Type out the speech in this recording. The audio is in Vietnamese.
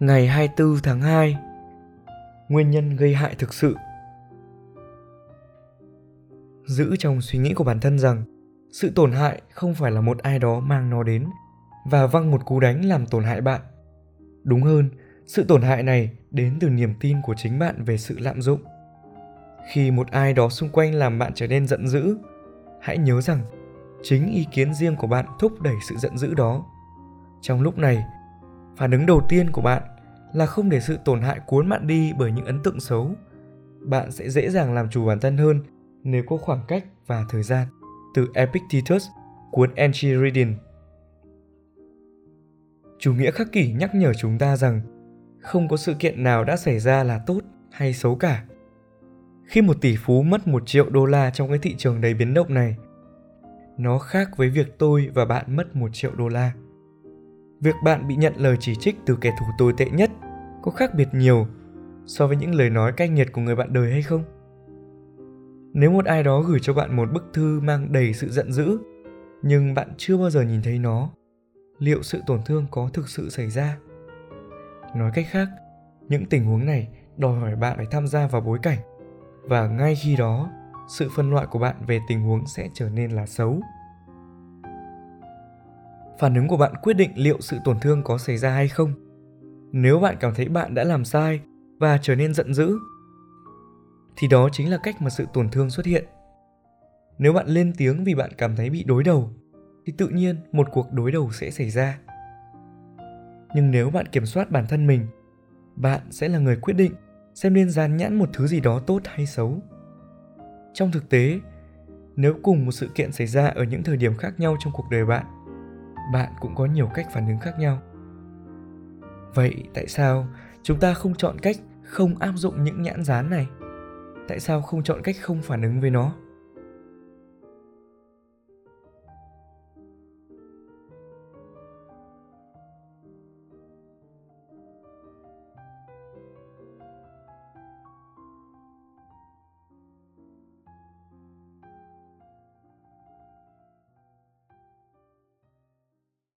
Ngày 24 tháng 2 Nguyên nhân gây hại thực sự Giữ trong suy nghĩ của bản thân rằng sự tổn hại không phải là một ai đó mang nó đến và văng một cú đánh làm tổn hại bạn. Đúng hơn, sự tổn hại này đến từ niềm tin của chính bạn về sự lạm dụng. Khi một ai đó xung quanh làm bạn trở nên giận dữ, hãy nhớ rằng chính ý kiến riêng của bạn thúc đẩy sự giận dữ đó. Trong lúc này, phản ứng đầu tiên của bạn là không để sự tổn hại cuốn bạn đi bởi những ấn tượng xấu. Bạn sẽ dễ dàng làm chủ bản thân hơn nếu có khoảng cách và thời gian. Từ Epictetus, cuốn Enchiridion. Chủ nghĩa khắc kỷ nhắc nhở chúng ta rằng không có sự kiện nào đã xảy ra là tốt hay xấu cả. Khi một tỷ phú mất một triệu đô la trong cái thị trường đầy biến động này, nó khác với việc tôi và bạn mất một triệu đô la. Việc bạn bị nhận lời chỉ trích từ kẻ thù tồi tệ nhất có khác biệt nhiều so với những lời nói cay nghiệt của người bạn đời hay không? Nếu một ai đó gửi cho bạn một bức thư mang đầy sự giận dữ, nhưng bạn chưa bao giờ nhìn thấy nó, liệu sự tổn thương có thực sự xảy ra? Nói cách khác, những tình huống này đòi hỏi bạn phải tham gia vào bối cảnh và ngay khi đó, sự phân loại của bạn về tình huống sẽ trở nên là xấu. Phản ứng của bạn quyết định liệu sự tổn thương có xảy ra hay không. Nếu bạn cảm thấy bạn đã làm sai và trở nên giận dữ, thì đó chính là cách mà sự tổn thương xuất hiện. Nếu bạn lên tiếng vì bạn cảm thấy bị đối đầu, thì tự nhiên một cuộc đối đầu sẽ xảy ra. Nhưng nếu bạn kiểm soát bản thân mình, bạn sẽ là người quyết định xem nên dán nhãn một thứ gì đó tốt hay xấu. Trong thực tế, nếu cùng một sự kiện xảy ra ở những thời điểm khác nhau trong cuộc đời bạn bạn cũng có nhiều cách phản ứng khác nhau. Vậy tại sao chúng ta không chọn cách không áp dụng những nhãn dán này? Tại sao không chọn cách không phản ứng với nó?